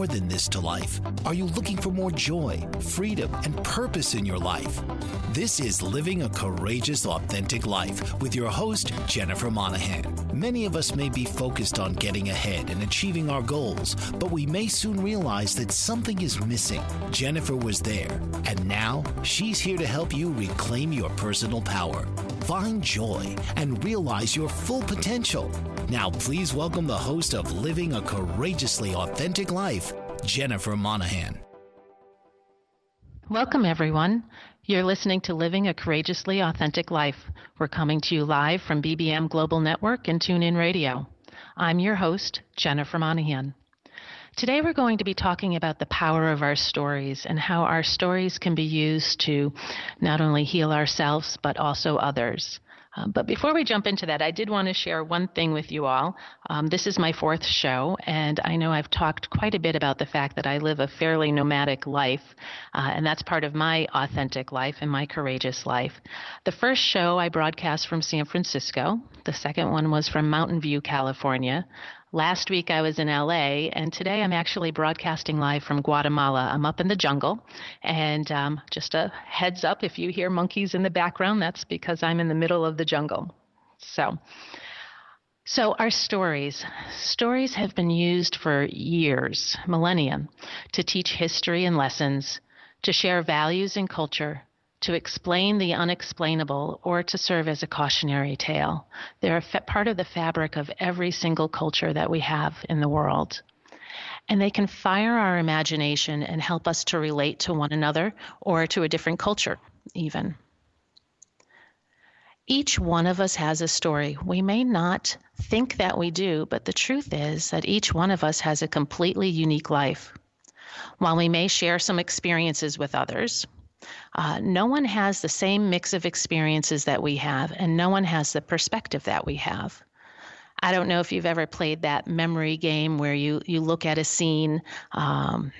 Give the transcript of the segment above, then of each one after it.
More than this to life? Are you looking for more joy, freedom, and purpose in your life? This is Living a Courageous, Authentic Life with your host, Jennifer Monahan. Many of us may be focused on getting ahead and achieving our goals, but we may soon realize that something is missing. Jennifer was there, and now she's here to help you reclaim your personal power, find joy, and realize your full potential. Now, please welcome the host of Living a Courageously Authentic Life, Jennifer Monahan. Welcome, everyone. You're listening to Living a Courageously Authentic Life. We're coming to you live from BBM Global Network and TuneIn Radio. I'm your host, Jennifer Monahan. Today, we're going to be talking about the power of our stories and how our stories can be used to not only heal ourselves, but also others. Um, but before we jump into that, I did want to share one thing with you all. Um, this is my fourth show, and I know I've talked quite a bit about the fact that I live a fairly nomadic life, uh, and that's part of my authentic life and my courageous life. The first show I broadcast from San Francisco, the second one was from Mountain View, California. Last week I was in LA, and today I'm actually broadcasting live from Guatemala. I'm up in the jungle, and um, just a heads up if you hear monkeys in the background, that's because I'm in the middle of the jungle. So, so our stories, stories have been used for years, millennia, to teach history and lessons, to share values and culture, to explain the unexplainable or to serve as a cautionary tale. They're a fa- part of the fabric of every single culture that we have in the world. And they can fire our imagination and help us to relate to one another or to a different culture, even. Each one of us has a story. We may not think that we do, but the truth is that each one of us has a completely unique life. While we may share some experiences with others, uh, no one has the same mix of experiences that we have, and no one has the perspective that we have. I don't know if you've ever played that memory game where you, you look at a scene, um,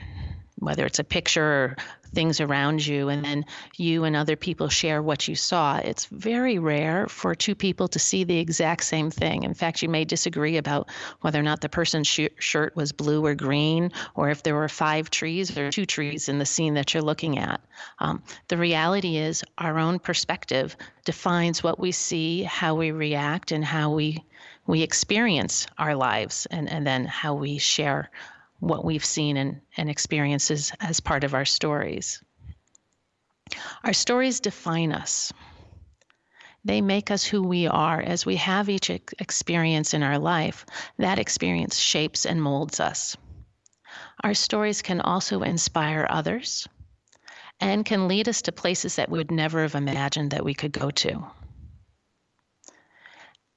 whether it's a picture or things around you, and then you and other people share what you saw. It's very rare for two people to see the exact same thing. In fact, you may disagree about whether or not the person's sh- shirt was blue or green, or if there were five trees or two trees in the scene that you're looking at. Um, the reality is, our own perspective defines what we see, how we react, and how we we experience our lives, and, and then how we share what we've seen and, and experiences as part of our stories. Our stories define us. They make us who we are. As we have each experience in our life, that experience shapes and molds us. Our stories can also inspire others and can lead us to places that we would never have imagined that we could go to.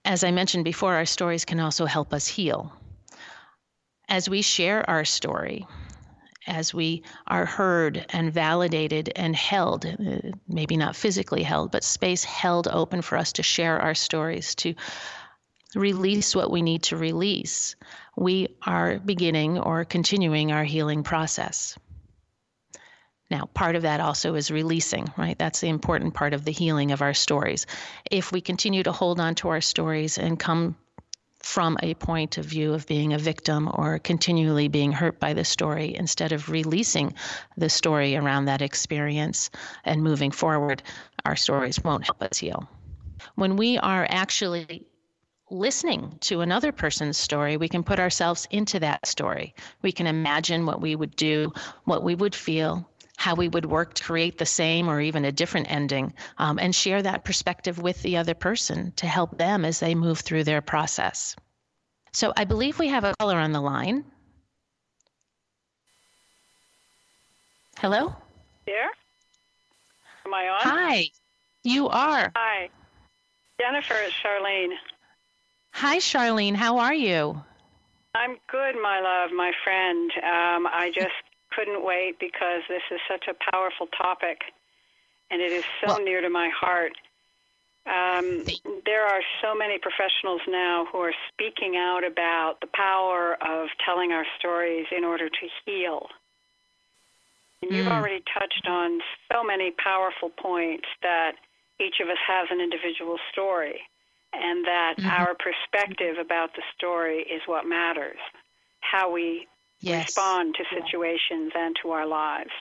As I mentioned before, our stories can also help us heal as we share our story, as we are heard and validated and held, uh, maybe not physically held, but space held open for us to share our stories, to release what we need to release, we are beginning or continuing our healing process. Now, part of that also is releasing, right? That's the important part of the healing of our stories. If we continue to hold on to our stories and come from a point of view of being a victim or continually being hurt by the story instead of releasing the story around that experience and moving forward, our stories won't help us heal. When we are actually listening to another person's story, we can put ourselves into that story. We can imagine what we would do, what we would feel, how we would work to create the same or even a different ending, um, and share that perspective with the other person to help them as they move through their process. So I believe we have a caller on the line. Hello? There? Am I on? Hi. You are. Hi. Jennifer, it's Charlene. Hi, Charlene. How are you? I'm good, my love, my friend. Um, I just couldn't wait because this is such a powerful topic and it is so well, near to my heart. Um, there are so many professionals now who are speaking out about the power of telling our stories in order to heal. And you've mm. already touched on so many powerful points that each of us has an individual story and that mm-hmm. our perspective about the story is what matters. How we yes. respond to situations yeah. and to our lives.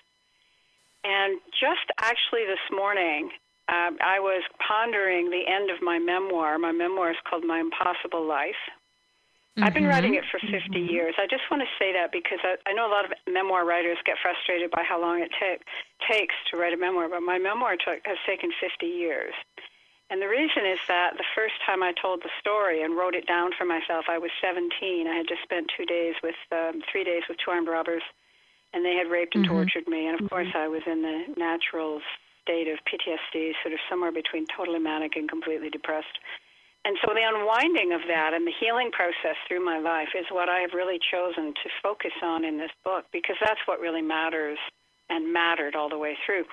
And just actually this morning, uh, I was pondering the end of my memoir. My memoir is called My Impossible Life. Mm-hmm. I've been writing it for 50 mm-hmm. years. I just want to say that because I, I know a lot of memoir writers get frustrated by how long it ta- takes to write a memoir, but my memoir took, has taken 50 years. And the reason is that the first time I told the story and wrote it down for myself, I was 17. I had just spent two days with, um, three days with two armed robbers, and they had raped and mm-hmm. tortured me. And of mm-hmm. course, I was in the natural state of PTSD, sort of somewhere between totally manic and completely depressed. And so the unwinding of that and the healing process through my life is what I have really chosen to focus on in this book because that's what really matters and mattered all the way through.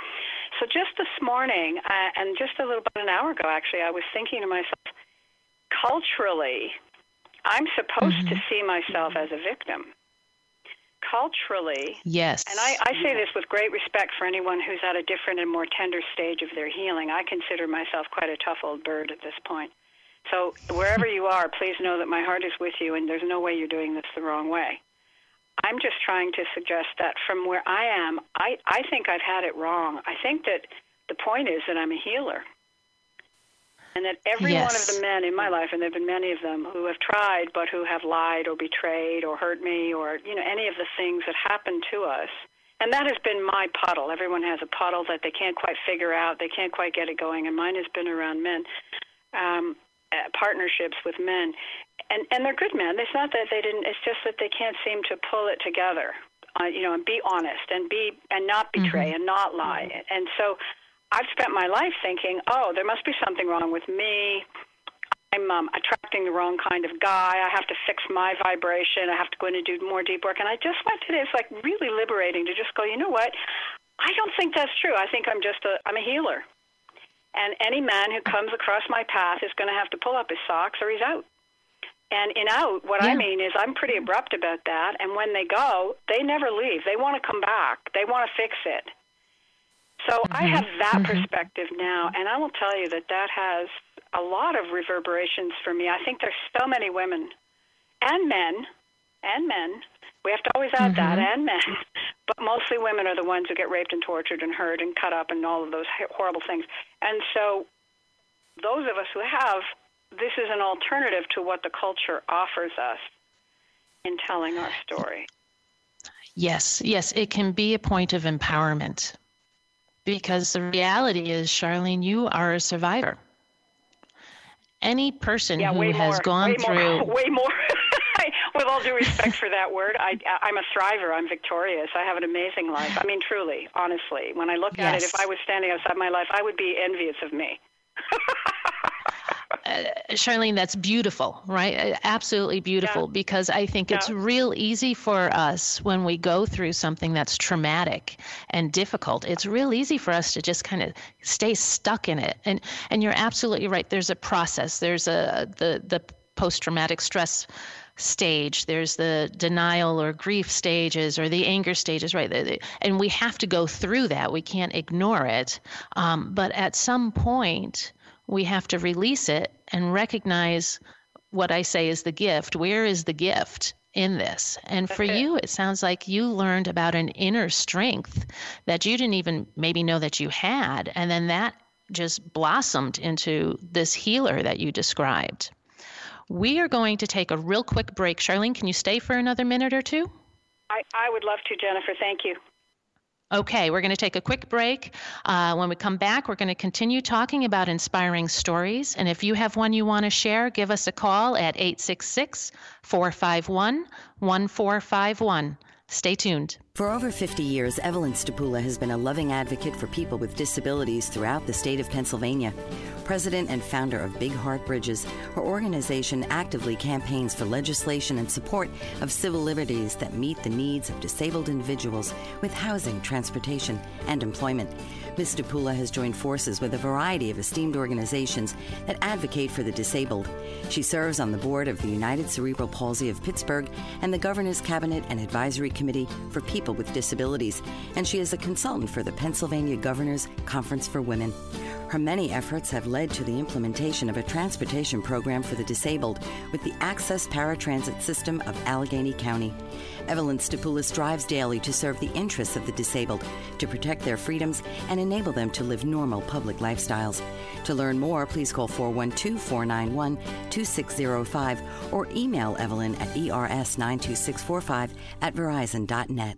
So just this morning, uh, and just a little bit an hour ago, actually, I was thinking to myself, culturally, I'm supposed mm-hmm. to see myself as a victim. Culturally, yes, and I, I say this with great respect for anyone who's at a different and more tender stage of their healing. I consider myself quite a tough old bird at this point. So wherever you are, please know that my heart is with you, and there's no way you're doing this the wrong way. I'm just trying to suggest that from where I am, I, I think I've had it wrong. I think that the point is that I'm a healer. And that every yes. one of the men in my life, and there have been many of them who have tried but who have lied or betrayed or hurt me or, you know, any of the things that happen to us. And that has been my puddle. Everyone has a puddle that they can't quite figure out. They can't quite get it going. And mine has been around men, um, uh, partnerships with men and and they're good men. It's not that they didn't. It's just that they can't seem to pull it together. Uh, you know, and be honest and be and not betray mm-hmm. and not lie. Mm-hmm. And so, I've spent my life thinking, oh, there must be something wrong with me. I'm um, attracting the wrong kind of guy. I have to fix my vibration. I have to go in and do more deep work. And I just went today. It's like really liberating to just go. You know what? I don't think that's true. I think I'm just a I'm a healer. And any man who comes across my path is going to have to pull up his socks or he's out. And in out, what yeah. I mean is I'm pretty abrupt about that. And when they go, they never leave. They want to come back. They want to fix it. So mm-hmm. I have that mm-hmm. perspective now, and I will tell you that that has a lot of reverberations for me. I think there's so many women and men and men. We have to always add mm-hmm. that and men, but mostly women are the ones who get raped and tortured and hurt and cut up and all of those horrible things. And so those of us who have this is an alternative to what the culture offers us in telling our story. Yes, yes, it can be a point of empowerment because the reality is, Charlene, you are a survivor. Any person yeah, who has more, gone way through. More, way more. With all due respect for that word, I, I'm a thriver. I'm victorious. I have an amazing life. I mean, truly, honestly, when I look yes. at it, if I was standing outside my life, I would be envious of me. uh, Charlene, that's beautiful, right? Uh, absolutely beautiful yeah. because I think yeah. it's real easy for us when we go through something that's traumatic and difficult. It's real easy for us to just kind of stay stuck in it. And and you're absolutely right. There's a process. There's a the the post traumatic stress stage there's the denial or grief stages or the anger stages right and we have to go through that we can't ignore it um, but at some point we have to release it and recognize what I say is the gift. Where is the gift in this? And for you, it sounds like you learned about an inner strength that you didn't even maybe know that you had. And then that just blossomed into this healer that you described. We are going to take a real quick break. Charlene, can you stay for another minute or two? I, I would love to, Jennifer. Thank you. Okay, we're going to take a quick break. Uh, when we come back, we're going to continue talking about inspiring stories. And if you have one you want to share, give us a call at 866 451 1451. Stay tuned. For over 50 years, Evelyn Stapula has been a loving advocate for people with disabilities throughout the state of Pennsylvania. President and founder of Big Heart Bridges, her organization actively campaigns for legislation and support of civil liberties that meet the needs of disabled individuals with housing, transportation, and employment. Ms. Stapula has joined forces with a variety of esteemed organizations that advocate for the disabled. She serves on the board of the United Cerebral Palsy of Pittsburgh and the Governor's Cabinet and Advisory Committee for People with Disabilities, and she is a consultant for the Pennsylvania Governor's Conference for Women. Her many efforts have led to the implementation of a transportation program for the disabled with the Access Paratransit System of Allegheny County. Evelyn Stapula drives daily to serve the interests of the disabled, to protect their freedoms, and enable them to live normal public lifestyles. To learn more, please call 412 491 2605 or email Evelyn at ers92645 at verizon.net.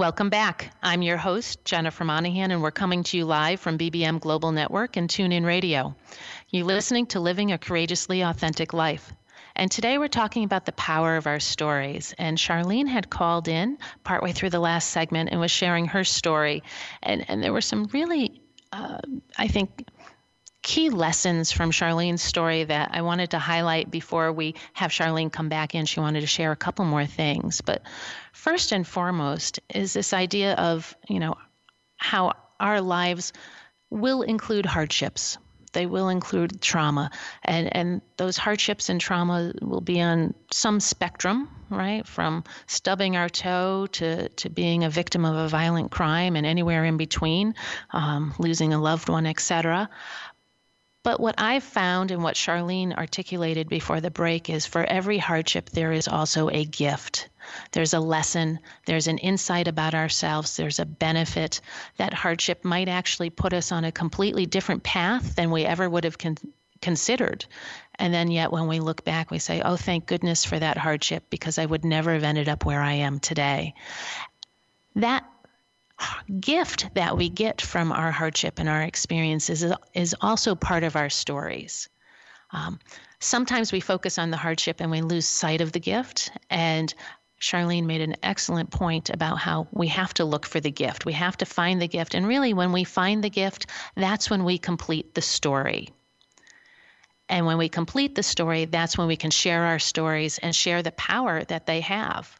Welcome back. I'm your host, Jennifer Monahan, and we're coming to you live from BBM Global Network and TuneIn Radio. You're listening to Living a Courageously Authentic Life. And today we're talking about the power of our stories. And Charlene had called in partway through the last segment and was sharing her story. And, and there were some really, uh, I think, key lessons from Charlene's story that I wanted to highlight before we have Charlene come back in. She wanted to share a couple more things. But first and foremost is this idea of, you know, how our lives will include hardships. They will include trauma, and, and those hardships and trauma will be on some spectrum, right? From stubbing our toe to, to being a victim of a violent crime and anywhere in between, um, losing a loved one, etc. But what I've found and what Charlene articulated before the break is for every hardship, there is also a gift. There's a lesson, there's an insight about ourselves, there's a benefit. That hardship might actually put us on a completely different path than we ever would have con- considered. And then, yet, when we look back, we say, oh, thank goodness for that hardship because I would never have ended up where I am today. That gift that we get from our hardship and our experiences is, is also part of our stories. Um, sometimes we focus on the hardship and we lose sight of the gift. And Charlene made an excellent point about how we have to look for the gift. We have to find the gift. And really, when we find the gift, that's when we complete the story. And when we complete the story, that's when we can share our stories and share the power that they have.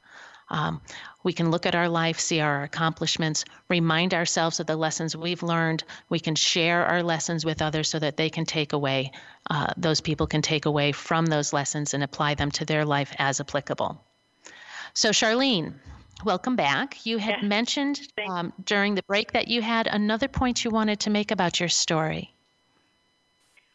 Um, we can look at our life, see our accomplishments, remind ourselves of the lessons we've learned. We can share our lessons with others so that they can take away, uh, those people can take away from those lessons and apply them to their life as applicable. So, Charlene, welcome back. You had mentioned um, during the break that you had another point you wanted to make about your story.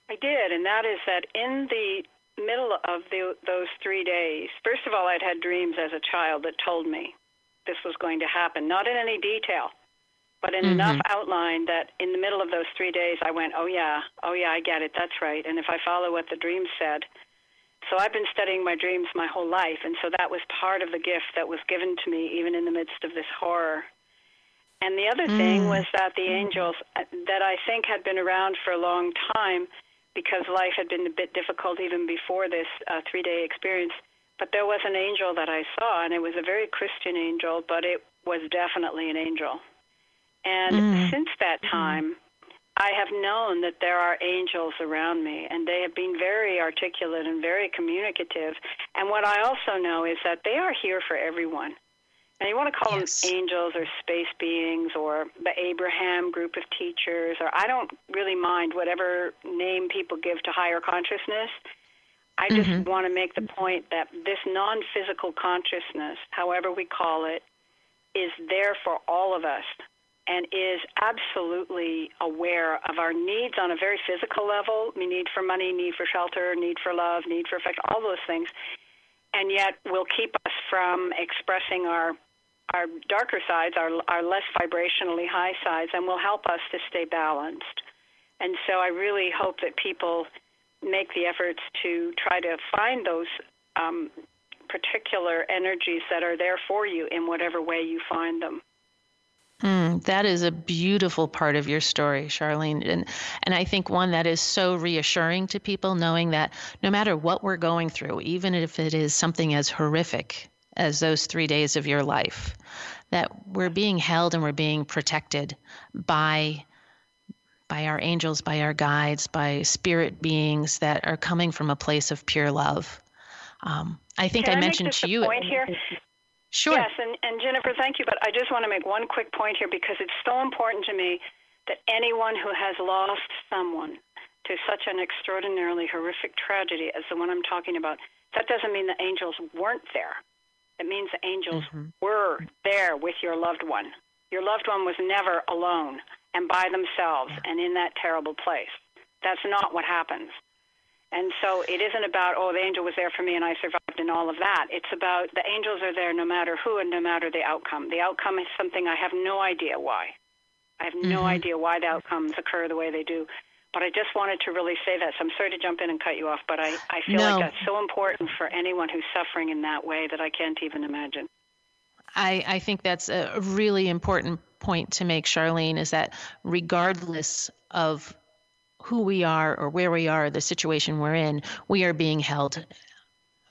I did, and that is that in the middle of the, those three days, first of all, I'd had dreams as a child that told me this was going to happen, not in any detail, but in mm-hmm. enough outline that in the middle of those three days, I went, oh, yeah, oh, yeah, I get it, that's right. And if I follow what the dream said, so I've been studying my dreams my whole life, and so that was part of the gift that was given to me, even in the midst of this horror. And the other mm. thing was that the angels, uh, that I think had been around for a long time, because life had been a bit difficult even before this uh, three day experience. But there was an angel that I saw, and it was a very Christian angel, but it was definitely an angel. And mm. since that time, I have known that there are angels around me, and they have been very articulate and very communicative. And what I also know is that they are here for everyone. And you want to call yes. them angels or space beings or the Abraham group of teachers, or I don't really mind whatever name people give to higher consciousness. I just mm-hmm. want to make the point that this non physical consciousness, however we call it, is there for all of us and is absolutely aware of our needs on a very physical level we need for money, need for shelter, need for love, need for affection, all those things. And yet will keep us from expressing our our darker sides, our, our less vibrationally high sides, and will help us to stay balanced. And so I really hope that people make the efforts to try to find those um, particular energies that are there for you in whatever way you find them. Mm, that is a beautiful part of your story, Charlene. And, and I think one that is so reassuring to people, knowing that no matter what we're going through, even if it is something as horrific as those three days of your life, that we're being held and we're being protected by by our angels, by our guides, by spirit beings that are coming from a place of pure love. Um, I think Can I, I mentioned to you. A point here? Sure. Yes, and, and Jennifer, thank you. But I just want to make one quick point here because it's so important to me that anyone who has lost someone to such an extraordinarily horrific tragedy as the one I'm talking about, that doesn't mean the angels weren't there. It means the angels mm-hmm. were there with your loved one. Your loved one was never alone and by themselves and in that terrible place. That's not what happens. And so it isn't about, oh, the angel was there for me and I survived and all of that. It's about the angels are there no matter who and no matter the outcome. The outcome is something I have no idea why. I have no mm-hmm. idea why the outcomes occur the way they do. But I just wanted to really say that. So I'm sorry to jump in and cut you off, but I, I feel no. like that's so important for anyone who's suffering in that way that I can't even imagine. I, I think that's a really important point to make, Charlene, is that regardless of who we are or where we are, the situation we're in, we are being held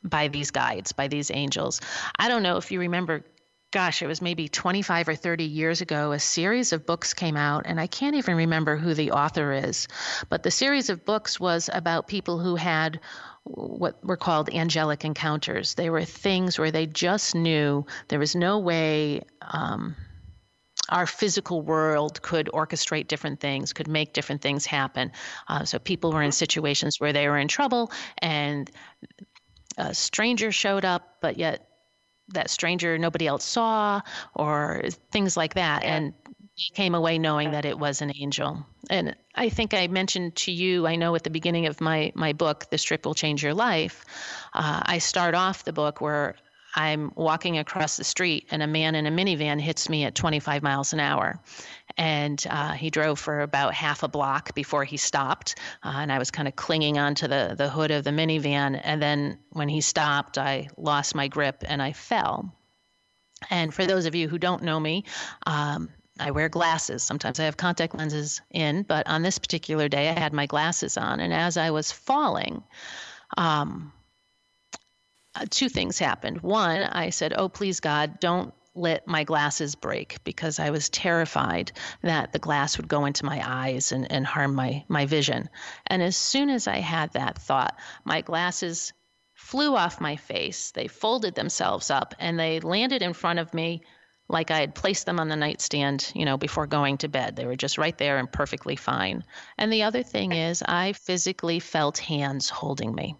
by these guides, by these angels. I don't know if you remember, gosh, it was maybe 25 or 30 years ago, a series of books came out, and I can't even remember who the author is, but the series of books was about people who had what were called angelic encounters. They were things where they just knew there was no way. Um, our physical world could orchestrate different things, could make different things happen. Uh, so people were in situations where they were in trouble and a stranger showed up, but yet that stranger nobody else saw, or things like that. And he came away knowing that it was an angel. And I think I mentioned to you, I know at the beginning of my, my book, This Trip Will Change Your Life, uh, I start off the book where I'm walking across the street and a man in a minivan hits me at 25 miles an hour. And uh, he drove for about half a block before he stopped. Uh, and I was kind of clinging onto the, the hood of the minivan. And then when he stopped, I lost my grip and I fell. And for those of you who don't know me, um, I wear glasses. Sometimes I have contact lenses in, but on this particular day, I had my glasses on. And as I was falling, um, uh, two things happened. One, I said, Oh, please, God, don't let my glasses break because I was terrified that the glass would go into my eyes and, and harm my, my vision. And as soon as I had that thought, my glasses flew off my face. They folded themselves up and they landed in front of me like I had placed them on the nightstand, you know, before going to bed. They were just right there and perfectly fine. And the other thing is, I physically felt hands holding me.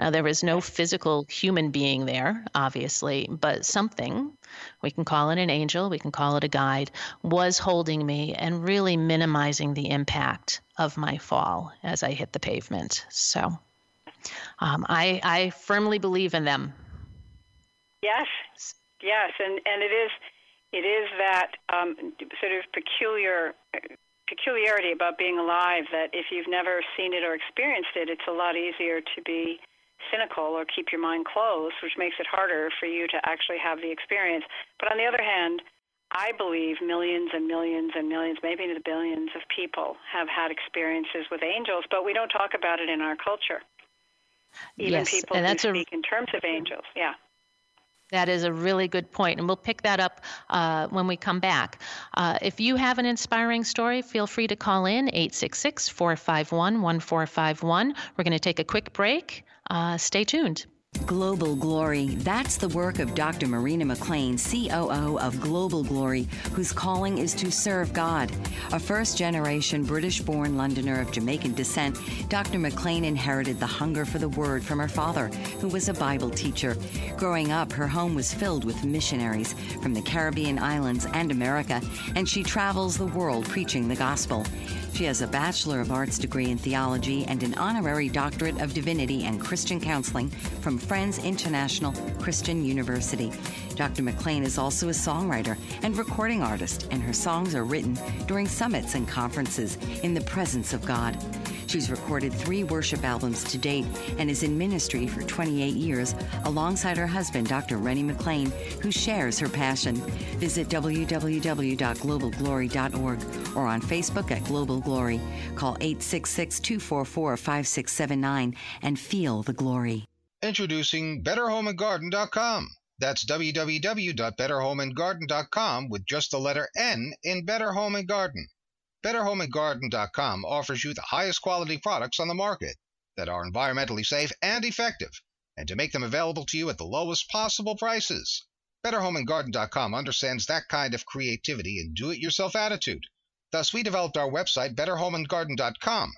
Now, there was no physical human being there, obviously, but something, we can call it an angel, we can call it a guide, was holding me and really minimizing the impact of my fall as I hit the pavement. So um, I, I firmly believe in them. Yes, yes, and, and it is it is that um, sort of peculiar peculiarity about being alive that if you've never seen it or experienced it, it's a lot easier to be cynical or keep your mind closed, which makes it harder for you to actually have the experience. But on the other hand, I believe millions and millions and millions, maybe the billions of people have had experiences with angels, but we don't talk about it in our culture. Even yes, people and that's who speak a, in terms of angels, yeah. That is a really good point, and we'll pick that up uh, when we come back. Uh, if you have an inspiring story, feel free to call in 866 451 1451. We're going to take a quick break. Uh, stay tuned. Global Glory. That's the work of Dr. Marina McLean, COO of Global Glory, whose calling is to serve God. A first generation British born Londoner of Jamaican descent, Dr. McLean inherited the hunger for the word from her father, who was a Bible teacher. Growing up, her home was filled with missionaries from the Caribbean islands and America, and she travels the world preaching the gospel. She has a Bachelor of Arts degree in theology and an honorary doctorate of divinity and Christian counseling from Friends International Christian University. Dr. McLean is also a songwriter and recording artist, and her songs are written during summits and conferences in the presence of God. She's recorded three worship albums to date and is in ministry for 28 years alongside her husband, Dr. Rennie McLean, who shares her passion. Visit www.globalglory.org or on Facebook at Global Glory. Call 866 244 5679 and feel the glory. Introducing BetterHomeAndGarden.com. That's www.betterhomeandgarden.com with just the letter N in Better Home and Garden. BetterHomeAndGarden.com offers you the highest quality products on the market that are environmentally safe and effective, and to make them available to you at the lowest possible prices. BetterHomeAndGarden.com understands that kind of creativity and do-it-yourself attitude. Thus, we developed our website, BetterHomeAndGarden.com.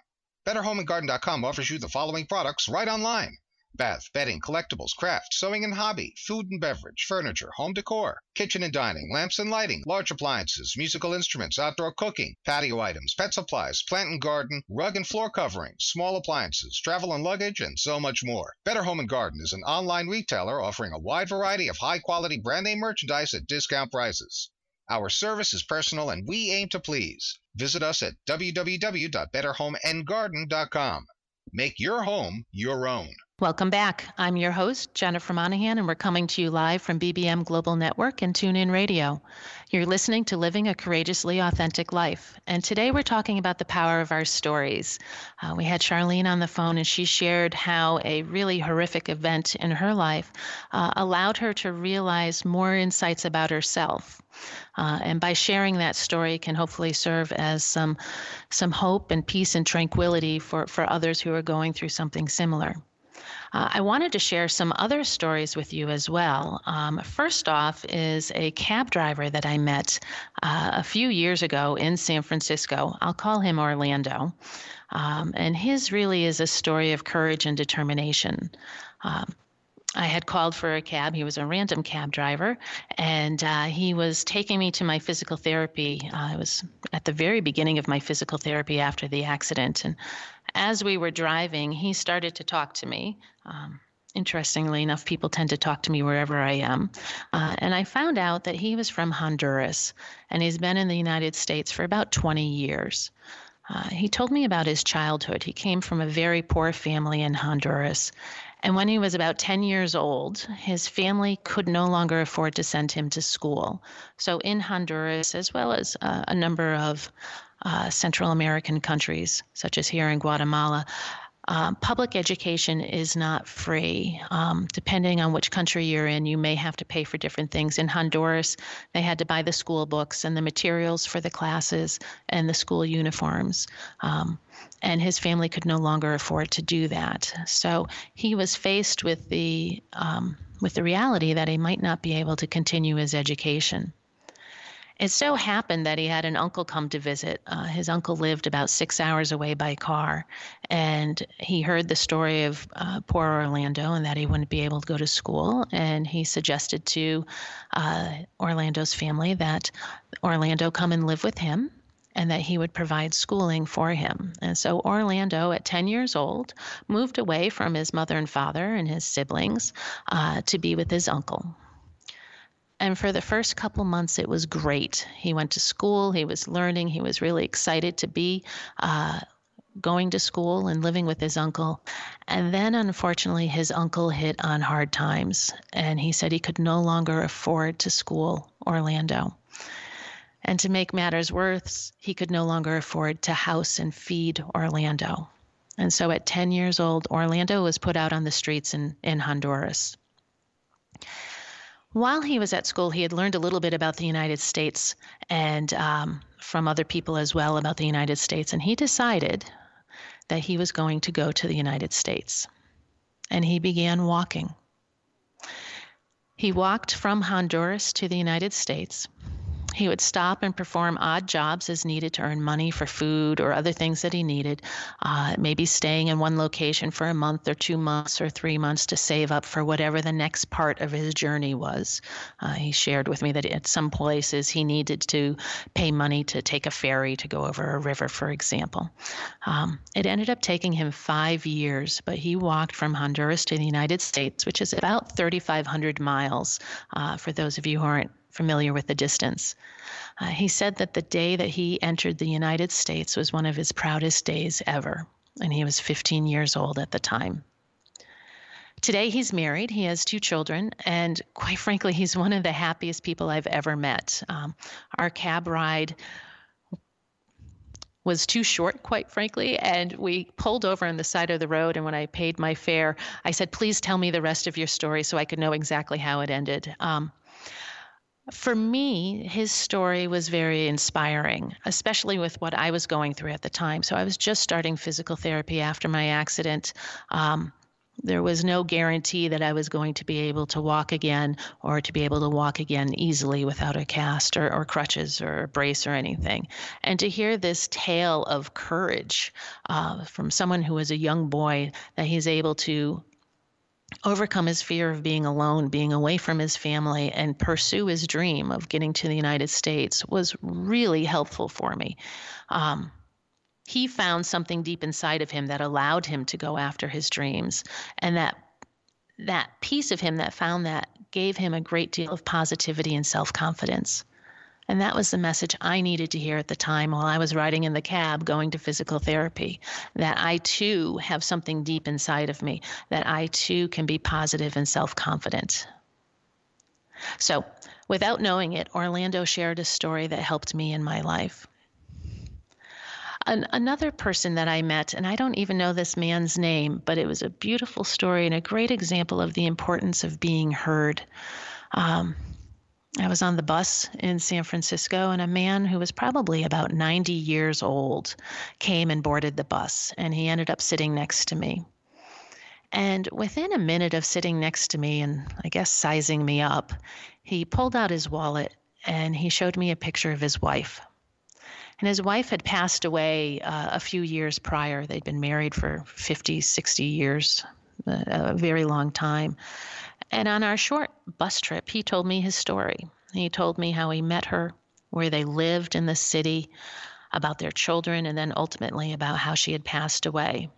BetterHomeAndGarden.com offers you the following products right online bath, bedding, collectibles, craft, sewing and hobby, food and beverage, furniture, home decor, kitchen and dining, lamps and lighting, large appliances, musical instruments, outdoor cooking, patio items, pet supplies, plant and garden, rug and floor covering, small appliances, travel and luggage, and so much more. Better Home and Garden is an online retailer offering a wide variety of high quality brand name merchandise at discount prices. Our service is personal and we aim to please. Visit us at www.betterhomeandgarden.com. Make your home your own. Welcome back. I'm your host, Jennifer Monahan, and we're coming to you live from BBM Global Network and TuneIn Radio. You're listening to Living a Courageously Authentic Life. And today we're talking about the power of our stories. Uh, we had Charlene on the phone, and she shared how a really horrific event in her life uh, allowed her to realize more insights about herself. Uh, and by sharing that story can hopefully serve as some some hope and peace and tranquility for, for others who are going through something similar. Uh, I wanted to share some other stories with you as well. Um, first off, is a cab driver that I met uh, a few years ago in San Francisco. I'll call him Orlando. Um, and his really is a story of courage and determination. Um, I had called for a cab. He was a random cab driver, and uh, he was taking me to my physical therapy. Uh, I was at the very beginning of my physical therapy after the accident, and as we were driving, he started to talk to me. Um, interestingly enough, people tend to talk to me wherever I am. Uh, and I found out that he was from Honduras and he's been in the United States for about 20 years. Uh, he told me about his childhood. He came from a very poor family in Honduras. And when he was about 10 years old, his family could no longer afford to send him to school. So, in Honduras, as well as uh, a number of uh, Central American countries, such as here in Guatemala, um, public education is not free. Um, depending on which country you're in, you may have to pay for different things. In Honduras, they had to buy the school books and the materials for the classes and the school uniforms. Um, and his family could no longer afford to do that. So he was faced with the um, with the reality that he might not be able to continue his education. It so happened that he had an uncle come to visit. Uh, his uncle lived about six hours away by car, and he heard the story of uh, poor Orlando and that he wouldn't be able to go to school. And he suggested to uh, Orlando's family that Orlando come and live with him and that he would provide schooling for him. And so Orlando, at 10 years old, moved away from his mother and father and his siblings uh, to be with his uncle. And for the first couple months, it was great. He went to school, he was learning, he was really excited to be uh, going to school and living with his uncle. And then, unfortunately, his uncle hit on hard times, and he said he could no longer afford to school Orlando. And to make matters worse, he could no longer afford to house and feed Orlando. And so at 10 years old, Orlando was put out on the streets in, in Honduras. While he was at school, he had learned a little bit about the United States and um, from other people as well about the United States. And he decided that he was going to go to the United States. And he began walking. He walked from Honduras to the United States. He would stop and perform odd jobs as needed to earn money for food or other things that he needed. Uh, maybe staying in one location for a month or two months or three months to save up for whatever the next part of his journey was. Uh, he shared with me that at some places he needed to pay money to take a ferry to go over a river, for example. Um, it ended up taking him five years, but he walked from Honduras to the United States, which is about 3,500 miles uh, for those of you who aren't familiar with the distance. Uh, he said that the day that he entered the United States was one of his proudest days ever, and he was 15 years old at the time. Today he's married, he has two children, and quite frankly, he's one of the happiest people I've ever met. Um, our cab ride was too short, quite frankly, and we pulled over on the side of the road. And when I paid my fare, I said, Please tell me the rest of your story so I could know exactly how it ended. Um, for me, his story was very inspiring, especially with what I was going through at the time. So I was just starting physical therapy after my accident. Um, there was no guarantee that I was going to be able to walk again or to be able to walk again easily without a cast or, or crutches or a brace or anything. And to hear this tale of courage uh, from someone who was a young boy that he's able to overcome his fear of being alone, being away from his family, and pursue his dream of getting to the United States was really helpful for me. Um, he found something deep inside of him that allowed him to go after his dreams, and that that piece of him that found that gave him a great deal of positivity and self confidence. And that was the message I needed to hear at the time while I was riding in the cab going to physical therapy that I too have something deep inside of me, that I too can be positive and self confident. So, without knowing it, Orlando shared a story that helped me in my life. An, another person that I met, and I don't even know this man's name, but it was a beautiful story and a great example of the importance of being heard. Um, I was on the bus in San Francisco, and a man who was probably about 90 years old came and boarded the bus, and he ended up sitting next to me. And within a minute of sitting next to me and I guess sizing me up, he pulled out his wallet and he showed me a picture of his wife. And his wife had passed away uh, a few years prior. They'd been married for 50, 60 years, a very long time. And on our short bus trip, he told me his story. He told me how he met her, where they lived in the city, about their children, and then ultimately about how she had passed away.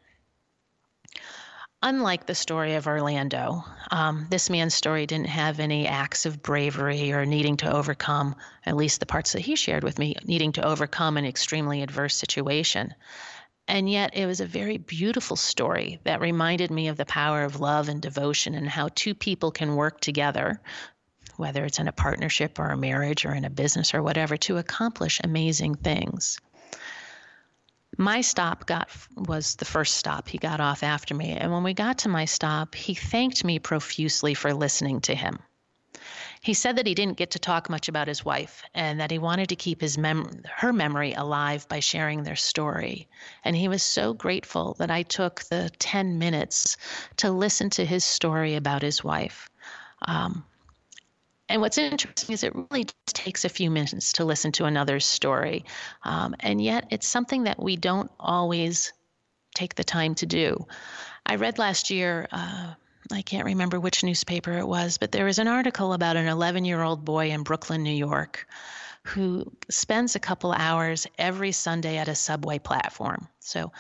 Unlike the story of Orlando, um, this man's story didn't have any acts of bravery or needing to overcome, at least the parts that he shared with me, needing to overcome an extremely adverse situation. And yet, it was a very beautiful story that reminded me of the power of love and devotion and how two people can work together, whether it's in a partnership or a marriage or in a business or whatever, to accomplish amazing things. My stop got was the first stop. He got off after me, and when we got to my stop, he thanked me profusely for listening to him. He said that he didn't get to talk much about his wife and that he wanted to keep his mem- her memory alive by sharing their story. And he was so grateful that I took the 10 minutes to listen to his story about his wife. Um, and what's interesting is it really just takes a few minutes to listen to another's story. Um, and yet it's something that we don't always take the time to do. I read last year uh, I can't remember which newspaper it was, but there was an article about an 11 year old boy in Brooklyn, New York, who spends a couple hours every Sunday at a subway platform. So,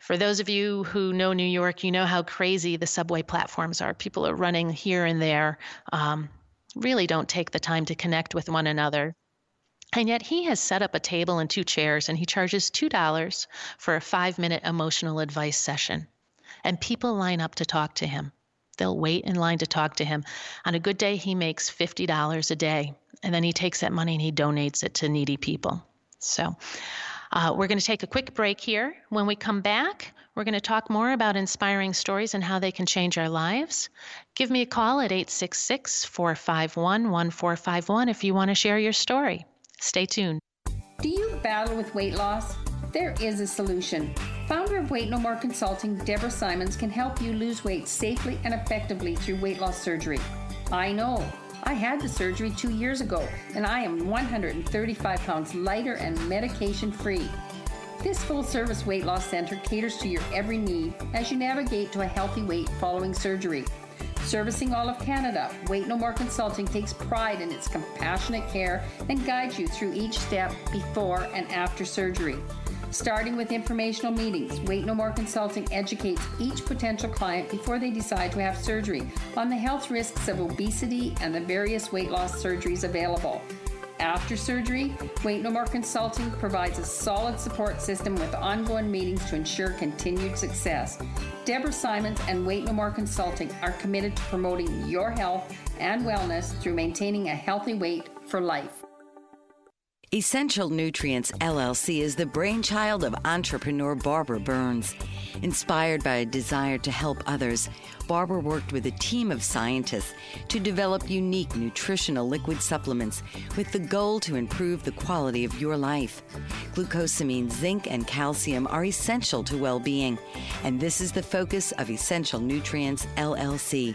for those of you who know New York, you know how crazy the subway platforms are. People are running here and there, um, really don't take the time to connect with one another. And yet he has set up a table and two chairs, and he charges $2 for a five minute emotional advice session. And people line up to talk to him. They'll wait in line to talk to him. On a good day, he makes $50 a day. And then he takes that money and he donates it to needy people. So Uh, we're going to take a quick break here. When we come back, we're going to talk more about inspiring stories and how they can change our lives. Give me a call at 866 451 1451 if you want to share your story. Stay tuned. Do you battle with weight loss? There is a solution. Founder of Weight No More Consulting, Deborah Simons, can help you lose weight safely and effectively through weight loss surgery. I know. I had the surgery two years ago, and I am 135 pounds lighter and medication free. This full service weight loss center caters to your every need as you navigate to a healthy weight following surgery. Servicing all of Canada, Weight No More Consulting takes pride in its compassionate care and guides you through each step before and after surgery. Starting with informational meetings, Weight No More Consulting educates each potential client before they decide to have surgery on the health risks of obesity and the various weight loss surgeries available. After surgery, Weight No More Consulting provides a solid support system with ongoing meetings to ensure continued success. Deborah Simons and Weight No More Consulting are committed to promoting your health and wellness through maintaining a healthy weight for life. Essential Nutrients LLC is the brainchild of entrepreneur Barbara Burns. Inspired by a desire to help others, Barbara worked with a team of scientists to develop unique nutritional liquid supplements with the goal to improve the quality of your life. Glucosamine, zinc, and calcium are essential to well being, and this is the focus of Essential Nutrients LLC.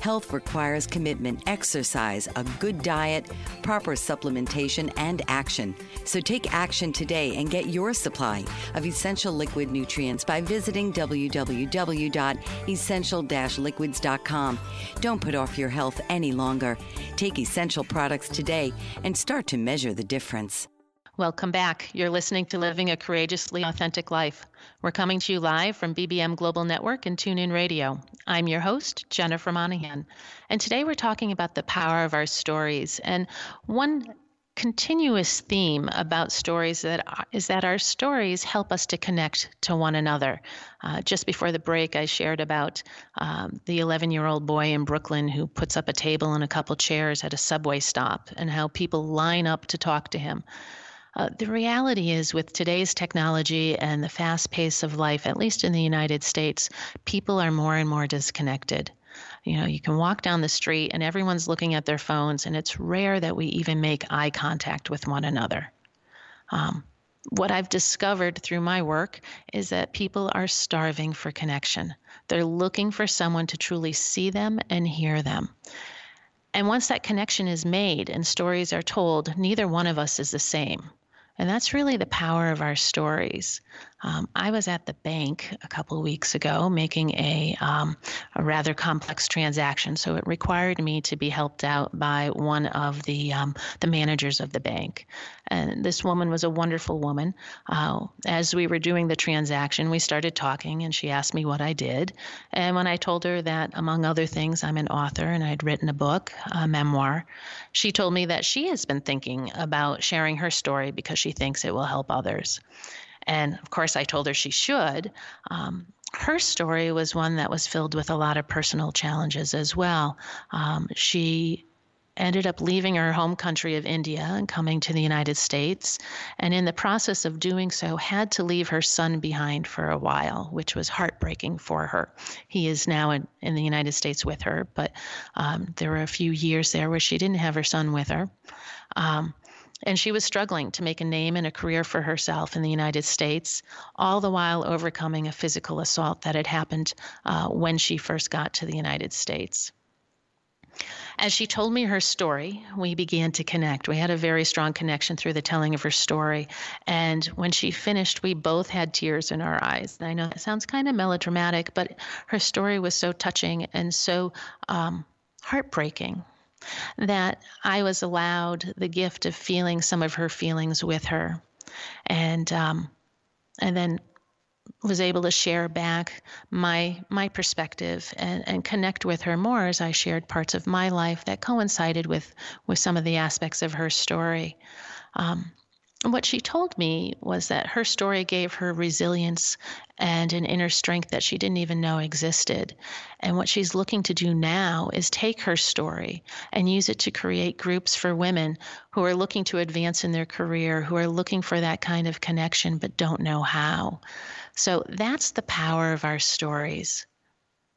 Health requires commitment, exercise, a good diet, proper supplementation, and action. So take action today and get your supply of essential liquid nutrients by visiting www.essential-liquids.com. Don't put off your health any longer. Take essential products today and start to measure the difference. Welcome back. You're listening to Living a Courageously Authentic Life. We're coming to you live from BBM Global Network and TuneIn Radio. I'm your host, Jennifer Monahan. And today we're talking about the power of our stories. And one continuous theme about stories that is that our stories help us to connect to one another. Uh, just before the break, I shared about um, the 11 year old boy in Brooklyn who puts up a table and a couple chairs at a subway stop and how people line up to talk to him. Uh, the reality is, with today's technology and the fast pace of life, at least in the United States, people are more and more disconnected. You know, you can walk down the street and everyone's looking at their phones, and it's rare that we even make eye contact with one another. Um, what I've discovered through my work is that people are starving for connection. They're looking for someone to truly see them and hear them. And once that connection is made and stories are told, neither one of us is the same. And that's really the power of our stories. Um, I was at the bank a couple of weeks ago making a, um, a rather complex transaction, so it required me to be helped out by one of the um, the managers of the bank. And this woman was a wonderful woman. Uh, as we were doing the transaction, we started talking, and she asked me what I did. And when I told her that, among other things, I'm an author and I'd written a book, a memoir, she told me that she has been thinking about sharing her story because she thinks it will help others. And of course, I told her she should. Um, her story was one that was filled with a lot of personal challenges as well. Um, she ended up leaving her home country of India and coming to the United States. And in the process of doing so, had to leave her son behind for a while, which was heartbreaking for her. He is now in, in the United States with her, but um, there were a few years there where she didn't have her son with her. Um, and she was struggling to make a name and a career for herself in the United States, all the while overcoming a physical assault that had happened uh, when she first got to the United States. As she told me her story, we began to connect. We had a very strong connection through the telling of her story. And when she finished, we both had tears in our eyes. And I know that sounds kind of melodramatic, but her story was so touching and so um, heartbreaking that I was allowed the gift of feeling some of her feelings with her, and um, and then was able to share back my my perspective and, and connect with her more as I shared parts of my life that coincided with with some of the aspects of her story. Um, what she told me was that her story gave her resilience and an inner strength that she didn't even know existed. And what she's looking to do now is take her story and use it to create groups for women who are looking to advance in their career, who are looking for that kind of connection but don't know how. So that's the power of our stories.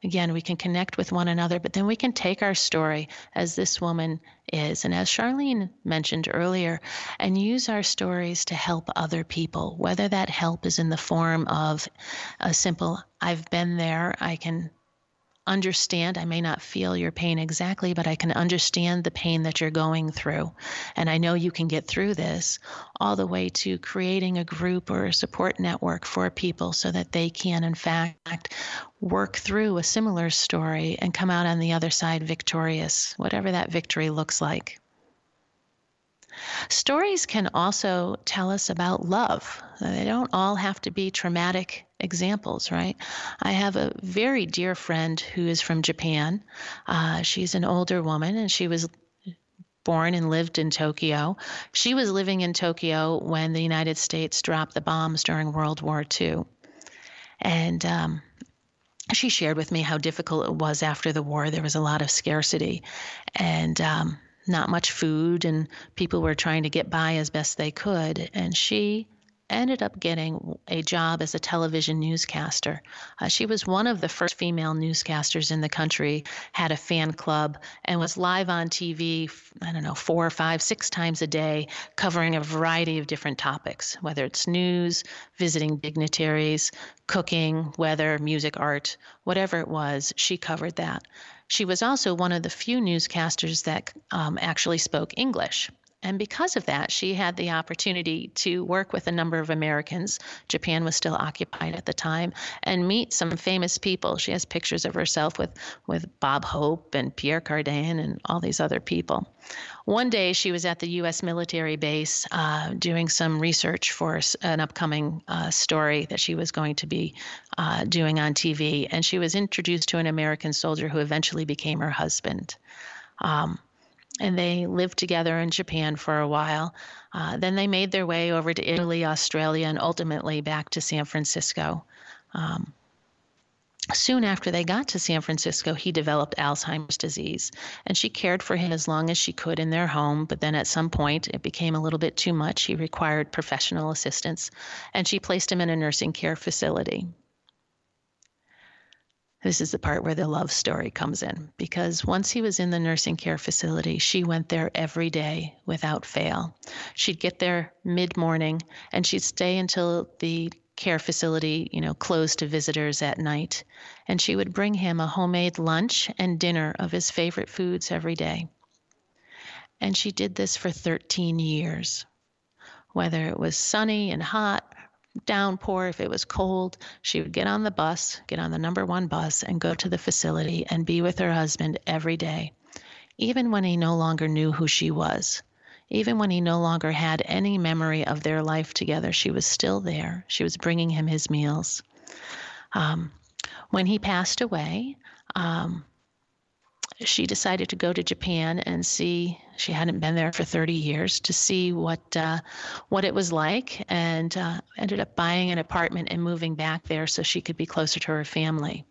Again, we can connect with one another, but then we can take our story as this woman is, and as Charlene mentioned earlier, and use our stories to help other people, whether that help is in the form of a simple, I've been there, I can understand. I may not feel your pain exactly, but I can understand the pain that you're going through. And I know you can get through this, all the way to creating a group or a support network for people so that they can, in fact, work through a similar story and come out on the other side victorious, whatever that victory looks like. Stories can also tell us about love. They don't all have to be traumatic examples, right? I have a very dear friend who is from Japan. Uh, she's an older woman and she was born and lived in Tokyo. She was living in Tokyo when the United States dropped the bombs during World War II. And um, she shared with me how difficult it was after the war. There was a lot of scarcity and um, not much food, and people were trying to get by as best they could. And she ended up getting a job as a television newscaster. Uh, she was one of the first female newscasters in the country, had a fan club, and was live on TV, I don't know, four or five, six times a day, covering a variety of different topics, whether it's news, visiting dignitaries, cooking, weather, music, art, whatever it was, she covered that. She was also one of the few newscasters that um, actually spoke English. And because of that, she had the opportunity to work with a number of Americans. Japan was still occupied at the time, and meet some famous people. She has pictures of herself with, with Bob Hope and Pierre Cardin and all these other people. One day, she was at the U.S. military base uh, doing some research for an upcoming uh, story that she was going to be uh, doing on TV, and she was introduced to an American soldier who eventually became her husband. Um, and they lived together in Japan for a while. Uh, then they made their way over to Italy, Australia, and ultimately back to San Francisco. Um, soon after they got to San Francisco, he developed Alzheimer's disease, and she cared for him as long as she could in their home. But then at some point, it became a little bit too much. He required professional assistance, and she placed him in a nursing care facility. This is the part where the love story comes in because once he was in the nursing care facility, she went there every day without fail. She'd get there mid morning and she'd stay until the care facility, you know, closed to visitors at night. And she would bring him a homemade lunch and dinner of his favorite foods every day. And she did this for 13 years. Whether it was sunny and hot downpour, if it was cold, she would get on the bus, get on the number one bus, and go to the facility and be with her husband every day, even when he no longer knew who she was. Even when he no longer had any memory of their life together, she was still there. She was bringing him his meals. Um, when he passed away, um, she decided to go to Japan and see. She hadn't been there for 30 years to see what uh, what it was like, and uh, ended up buying an apartment and moving back there so she could be closer to her family.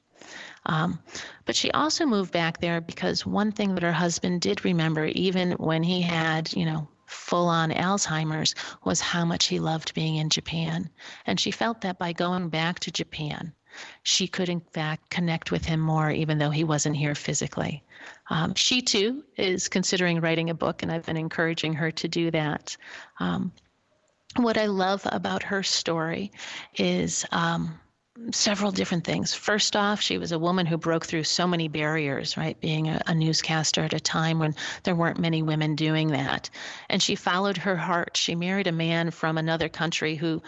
Um, but she also moved back there because one thing that her husband did remember, even when he had, you know, full on Alzheimer's, was how much he loved being in Japan. And she felt that by going back to Japan, she could, in fact, connect with him more, even though he wasn't here physically. Um, she too is considering writing a book, and I've been encouraging her to do that. Um, what I love about her story is um, several different things. First off, she was a woman who broke through so many barriers, right? Being a, a, newscaster at a time when there weren't many women doing that. And she followed her heart. She married a man from another country who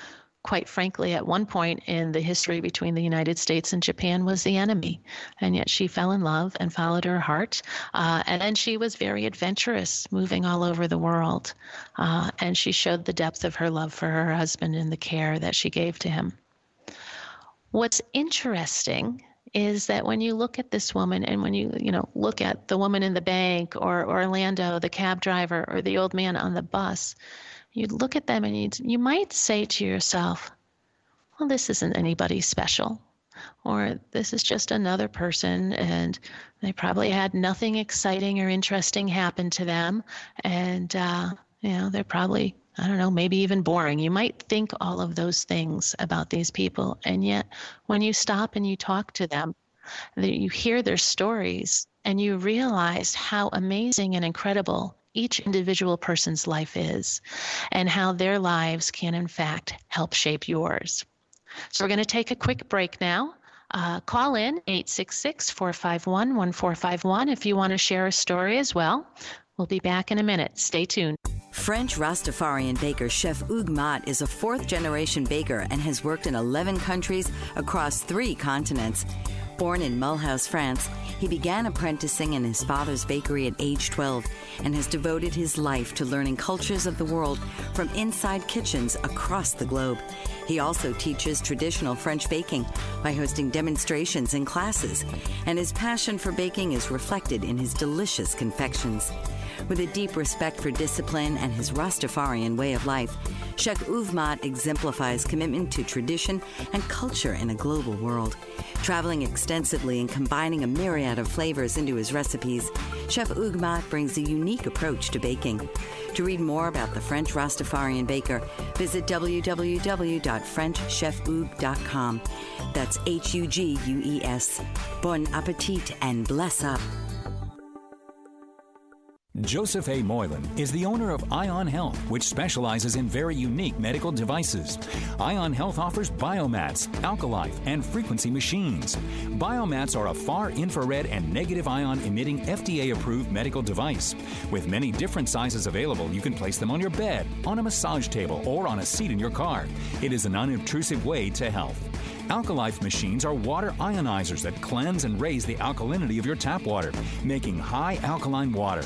quite frankly, at one point in the history between the United States and Japan was the enemy. And yet she fell in love and followed her heart. Uh, and then she was very adventurous, moving all over the world. Uh, and she showed the depth of her love for her husband and the care that she gave to him. What's interesting is that when you look at this woman and when you you know look at the woman in the bank or Orlando the cab driver or the old man on the bus you look at them and you'd, you might say to yourself, "Well, this isn't anybody special." Or this is just another person, and they probably had nothing exciting or interesting happen to them, and uh, you know they're probably I don't know, maybe even boring. You might think all of those things about these people. And yet, when you stop and you talk to them, you hear their stories and you realize how amazing and incredible each individual person's life is and how their lives can, in fact, help shape yours. So, we're going to take a quick break now. Uh, call in 866 451 1451 if you want to share a story as well. We'll be back in a minute. Stay tuned. French Rastafarian baker Chef Hugues Mott is a fourth generation baker and has worked in 11 countries across three continents. Born in Mulhouse, France, he began apprenticing in his father's bakery at age 12 and has devoted his life to learning cultures of the world from inside kitchens across the globe. He also teaches traditional French baking by hosting demonstrations and classes, and his passion for baking is reflected in his delicious confections. With a deep respect for discipline and his Rastafarian way of life, Chef Hugues Mott exemplifies commitment to tradition and culture in a global world. Traveling extensively and combining a myriad of flavors into his recipes, Chef Mott brings a unique approach to baking. To read more about the French Rastafarian baker, visit www.frenchchefhugues.com. That's H U G U E S. Bon appetit and bless up. Joseph A. Moylan is the owner of Ion Health, which specializes in very unique medical devices. Ion Health offers biomats, alkalife, and frequency machines. Biomats are a far infrared and negative ion emitting FDA approved medical device. With many different sizes available, you can place them on your bed, on a massage table, or on a seat in your car. It is an unobtrusive way to health. Alkalife machines are water ionizers that cleanse and raise the alkalinity of your tap water, making high alkaline water.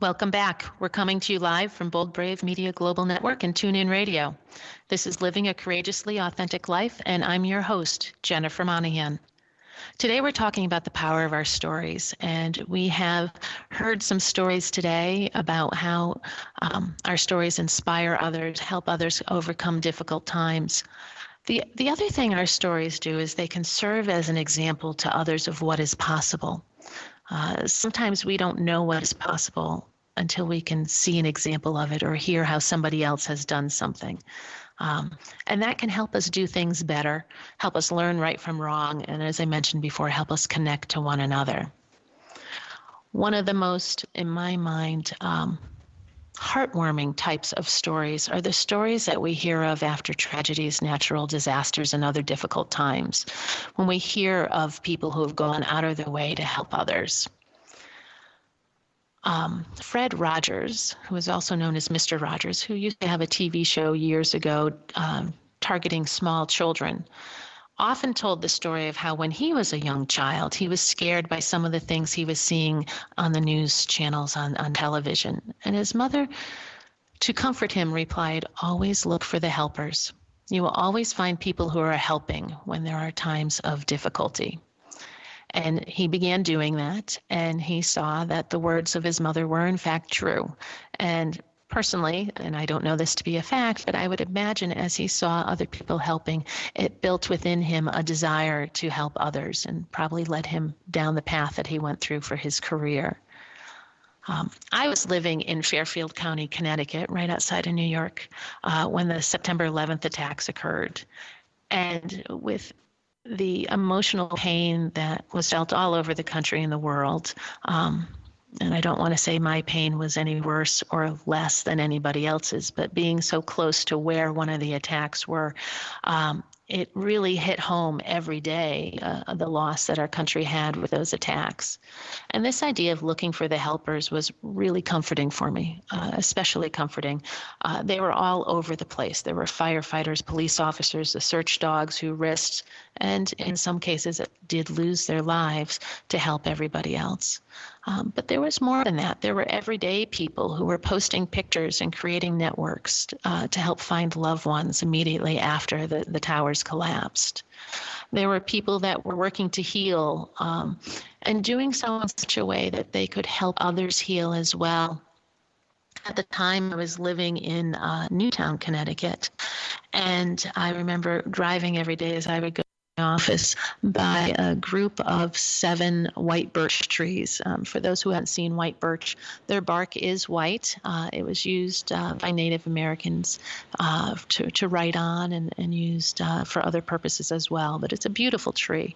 Welcome back. We're coming to you live from Bold Brave Media Global Network and TuneIn Radio. This is Living a Courageously Authentic Life, and I'm your host, Jennifer Monahan. Today, we're talking about the power of our stories, and we have heard some stories today about how um, our stories inspire others, help others overcome difficult times. The, the other thing our stories do is they can serve as an example to others of what is possible. Uh, sometimes we don't know what is possible until we can see an example of it or hear how somebody else has done something. Um, and that can help us do things better, help us learn right from wrong, and as I mentioned before, help us connect to one another. One of the most, in my mind, um, heartwarming types of stories are the stories that we hear of after tragedies, natural disasters, and other difficult times, when we hear of people who have gone out of their way to help others. Um, Fred Rogers, who is also known as Mr. Rogers, who used to have a TV show years ago um, targeting small children, often told the story of how when he was a young child, he was scared by some of the things he was seeing on the news channels on, on television. And his mother, to comfort him, replied, Always look for the helpers. You will always find people who are helping when there are times of difficulty. And he began doing that, and he saw that the words of his mother were in fact true. And personally, and I don't know this to be a fact, but I would imagine as he saw other people helping, it built within him a desire to help others and probably led him down the path that he went through for his career. Um, I was living in Fairfield County, Connecticut, right outside of New York, uh, when the September 11th attacks occurred. And with the emotional pain that was felt all over the country and the world. Um, and I don't want to say my pain was any worse or less than anybody else's, but being so close to where one of the attacks were, um, it really hit home every day uh, the loss that our country had with those attacks. And this idea of looking for the helpers was really comforting for me, uh, especially comforting. Uh, they were all over the place. There were firefighters, police officers, the search dogs who risked, and in some cases, did lose their lives to help everybody else. Um, but there was more than that. There were everyday people who were posting pictures and creating networks uh, to help find loved ones immediately after the, the towers collapsed. There were people that were working to heal um, and doing so in such a way that they could help others heal as well. At the time, I was living in uh, Newtown, Connecticut, and I remember driving every day as I would go office by a group of seven white birch trees. Um, for those who haven't seen white birch, their bark is white. Uh, it was used uh, by Native Americans uh, to, to write on and, and used uh, for other purposes as well. But it's a beautiful tree.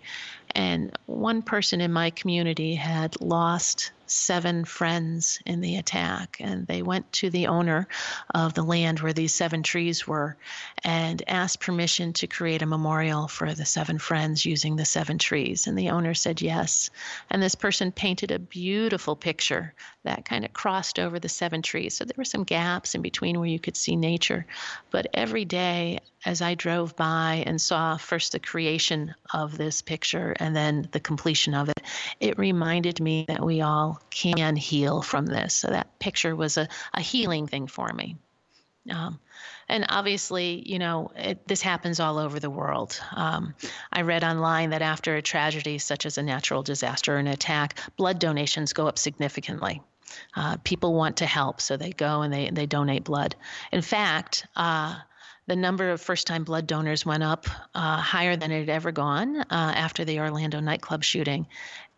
And one person in my community had lost seven friends in the attack. And they went to the owner of the land where these seven trees were and asked permission to create a memorial for the seven friends using the seven trees. And the owner said yes. And this person painted a beautiful picture that kind of crossed over the seven trees. So there were some gaps in between where you could see nature. But every day, as I drove by and saw first the creation of this picture and then the completion of it, it reminded me that we all can heal from this. So that picture was a, a healing thing for me. Um, and obviously, you know, it, this happens all over the world. Um, I read online that after a tragedy such as a natural disaster or an attack, blood donations go up significantly. Uh, people want to help, so they go and they, they donate blood. In fact, uh, the number of first time blood donors went up uh, higher than it had ever gone uh, after the Orlando nightclub shooting.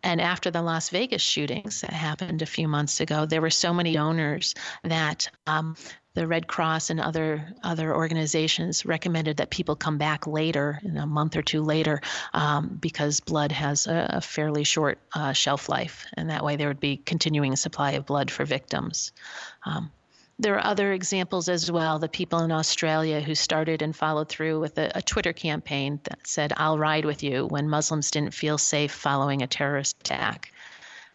And after the Las Vegas shootings that happened a few months ago, there were so many donors that um, the Red Cross and other other organizations recommended that people come back later, in a month or two later, um, because blood has a, a fairly short uh, shelf life, and that way there would be continuing supply of blood for victims. Um, there are other examples as well. The people in Australia who started and followed through with a, a, Twitter campaign that said, I'll ride with you when Muslims didn't feel safe following a terrorist attack.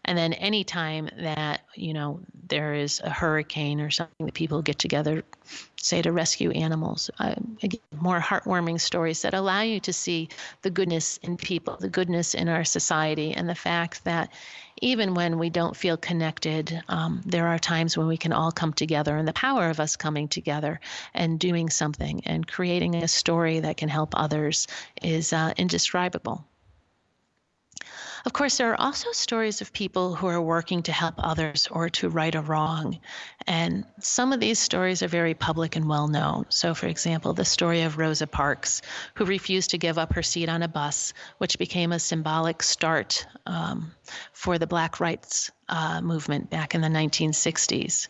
And then anytime that, you know, there is a hurricane or something that people get together, say to rescue animals, uh, again, more heartwarming stories that allow you to see the goodness in people, the goodness in our society, and the fact that even when we don't feel connected, um, there are times when we can all come together, and the power of us coming together and doing something and creating a story that can help others is uh, indescribable. Of course, there are also stories of people who are working to help others or to right a wrong. And some of these stories are very public and well known. So, for example, the story of Rosa Parks, who refused to give up her seat on a bus, which became a symbolic start um, for the Black rights uh, movement back in the 1960s.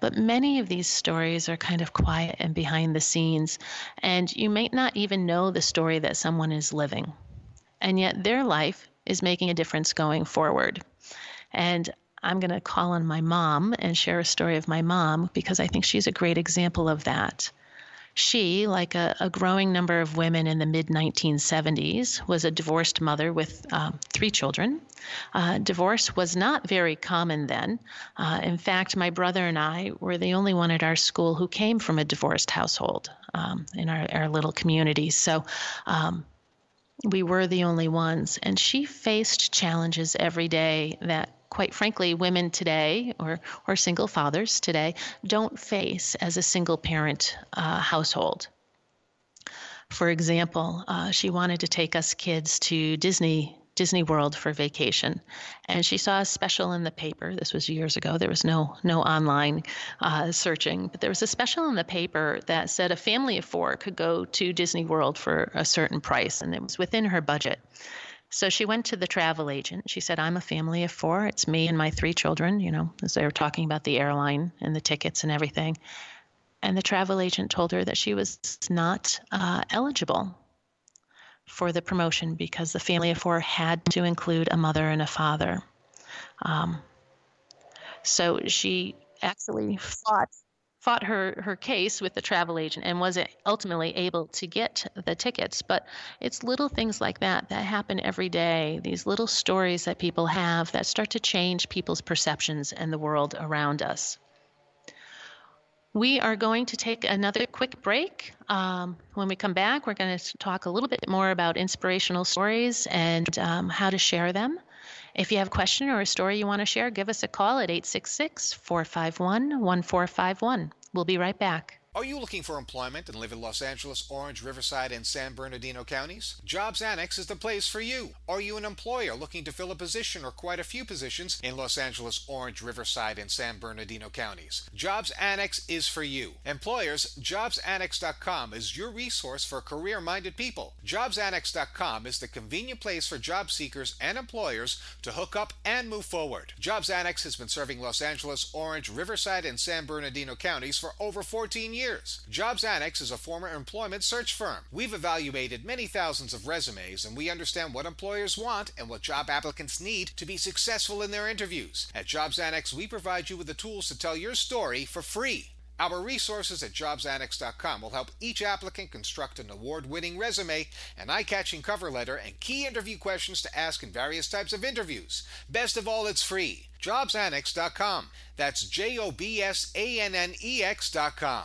But many of these stories are kind of quiet and behind the scenes, and you may not even know the story that someone is living. And yet, their life is making a difference going forward. And I'm going to call on my mom and share a story of my mom because I think she's a great example of that. She, like a, a growing number of women in the mid 1970s, was a divorced mother with um, three children. Uh, divorce was not very common then. Uh, in fact, my brother and I were the only one at our school who came from a divorced household um, in our, our little community. So um, we were the only ones. And she faced challenges every day that, quite frankly, women today or, or single fathers today don't face as a single parent uh, household. For example, uh, she wanted to take us kids to Disney Disney World for vacation, and she saw a special in the paper. This was years ago. There was no no online uh, searching, but there was a special in the paper that said a family of four could go to Disney World for a certain price, and it was within her budget. So she went to the travel agent. She said, I'm a family of four. It's me and my three children, you know, as they were talking about the airline and the tickets and everything. And the travel agent told her that she was not uh, eligible for the promotion because the family of four had to include a mother and a father. Um, so she actually fought fought her her case with the travel agent and was ultimately able to get the tickets but it's little things like that that happen every day these little stories that people have that start to change people's perceptions and the world around us we are going to take another quick break. Um, when we come back, we're going to talk a little bit more about inspirational stories and um, how to share them. If you have a question or a story you want to share, give us a call at 866 451 1451. We'll be right back. Are you looking for employment and live in Los Angeles, Orange, Riverside, and San Bernardino counties? Jobs Annex is the place for you. Are you an employer looking to fill a position or quite a few positions in Los Angeles, Orange, Riverside, and San Bernardino counties? Jobs Annex is for you. Employers, jobsannex.com is your resource for career minded people. Jobsannex.com is the convenient place for job seekers and employers to hook up and move forward. Jobs Annex has been serving Los Angeles, Orange, Riverside, and San Bernardino counties for over 14 years years. Jobs Annex is a former employment search firm. We've evaluated many thousands of resumes and we understand what employers want and what job applicants need to be successful in their interviews. At Jobs Annex, we provide you with the tools to tell your story for free. Our resources at jobsannex.com will help each applicant construct an award winning resume, an eye catching cover letter, and key interview questions to ask in various types of interviews. Best of all, it's free. Jobsannex.com. That's J O B S A N N E X.com.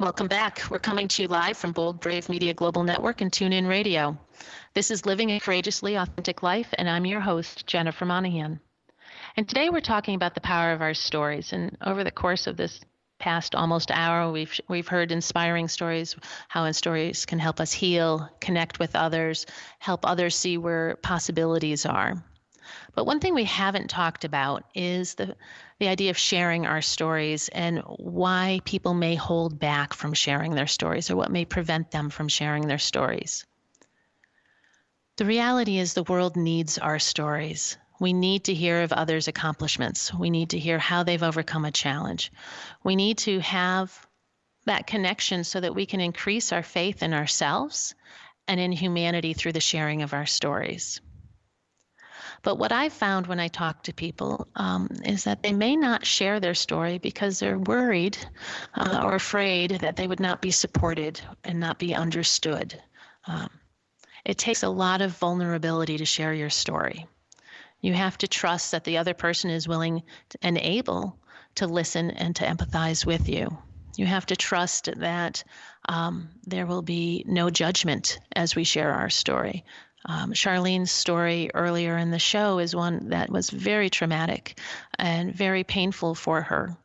Welcome back. We're coming to you live from Bold Brave Media Global Network and TuneIn Radio. This is Living a Courageously Authentic Life, and I'm your host, Jennifer Monahan. And today we're talking about the power of our stories. And over the course of this past almost hour, we've we've heard inspiring stories, how stories can help us heal, connect with others, help others see where possibilities are. But one thing we haven't talked about is the the idea of sharing our stories and why people may hold back from sharing their stories or what may prevent them from sharing their stories. The reality is, the world needs our stories. We need to hear of others' accomplishments. We need to hear how they've overcome a challenge. We need to have that connection so that we can increase our faith in ourselves and in humanity through the sharing of our stories. But what I've found when I talk to people um, is that they may not share their story because they're worried uh, or afraid that they would not be supported and not be understood. Um, it takes a lot of vulnerability to share your story. You have to trust that the other person is willing and able to listen and to empathize with you. You have to trust that um, there will be no judgment as we share our story. Um, Charlene's story earlier in the show is one that was very traumatic and very painful for her.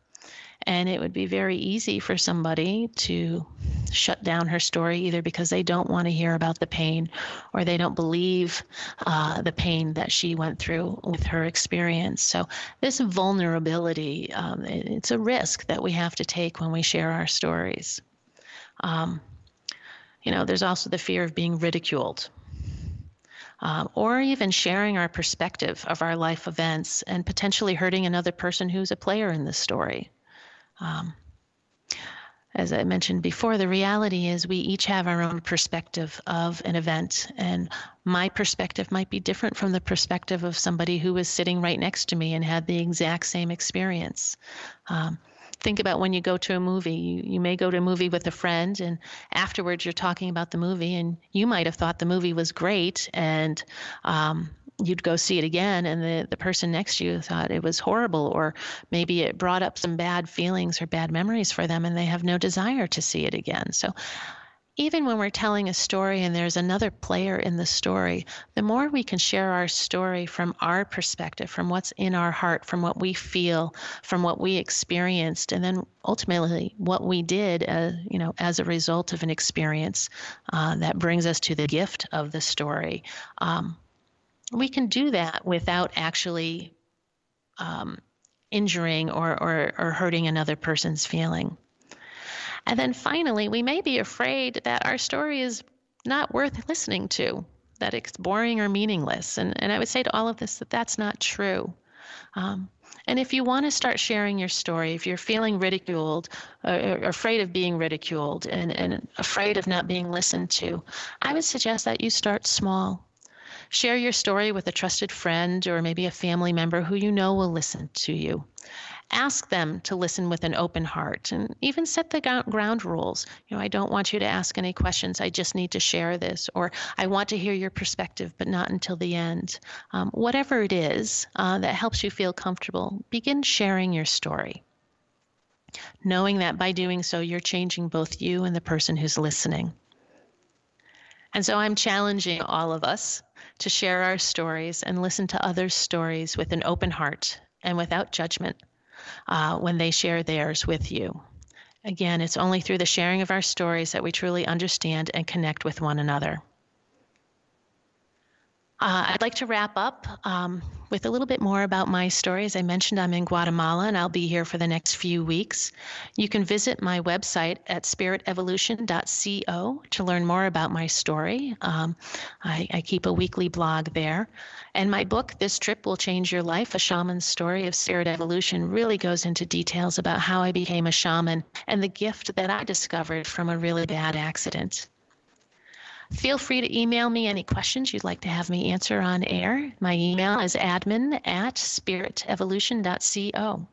And it would be very easy for somebody to shut down her story either because they don't want to hear about the pain or they don't believe uh, the pain that she went through with her experience. So, this vulnerability, um, it's a risk that we have to take when we share our stories. Um, you know, there's also the fear of being ridiculed um, or even sharing our perspective of our life events and potentially hurting another person who's a player in this story. Um, as I mentioned before, the reality is we each have our own perspective of an event, and my perspective might be different from the perspective of somebody who was sitting right next to me and had the exact same experience. Um, think about when you go to a movie. You, you may go to a movie with a friend, and afterwards you're talking about the movie, and you might have thought the movie was great, and um, you'd go see it again and the, the person next to you thought it was horrible or maybe it brought up some bad feelings or bad memories for them and they have no desire to see it again so even when we're telling a story and there's another player in the story, the more we can share our story from our perspective, from what's in our heart, from what we feel, from what we experienced, and then ultimately what we did, uh, you know, as a result of an experience, uh, that brings us to the gift of the story. Um, we can do that without actually um, injuring or, or, or hurting another person's feeling. And then finally, we may be afraid that our story is not worth listening to, that it's boring or meaningless. And, and I would say to all of this that that's not true. Um, and if you want to start sharing your story, if you're feeling ridiculed or, or, afraid of being ridiculed and, and afraid of not being listened to, I would suggest that you start small. Share your story with a trusted friend or maybe a family member who you know will listen to you. Ask them to listen with an open heart and even set the ground rules. You know, I don't want you to ask any questions. I just need to share this, or I want to hear your perspective, but not until the end. Um, whatever it is uh, that helps you feel comfortable, begin sharing your story. Knowing that by doing so, you're changing both you and the person who's listening. And so I'm challenging all of us to share our stories and listen to others' stories with an open heart and without judgment uh, when they share theirs with you. Again, it's only through the sharing of our stories that we truly understand and connect with one another. Uh, I'd like to wrap up um, with a little bit more about my story. As I mentioned, I'm in Guatemala and I'll be here for the next few weeks. You can visit my website at spiritevolution.co to learn more about my story. Um, I, I, keep a weekly blog there. And my book, This Trip Will Change Your Life A Shaman's Story of Spirit Evolution, really goes into details about how I became a shaman and the gift that I discovered from a really bad accident. Feel free to email me any questions you'd like to have me answer on air. My email is admin at spiritevolution.co.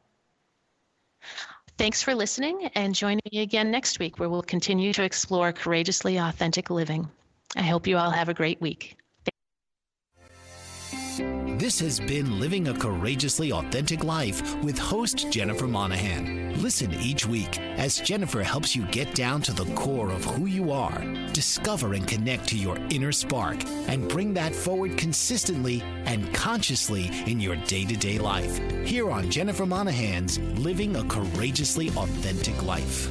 Thanks for listening and join me again next week where we'll continue to explore courageously authentic living. I hope you all have a great week. This has been Living a Courageously Authentic Life with host Jennifer Monahan. Listen each week as Jennifer helps you get down to the core of who you are, discover and connect to your inner spark, and bring that forward consistently and consciously in your day to day life. Here on Jennifer Monahan's Living a Courageously Authentic Life.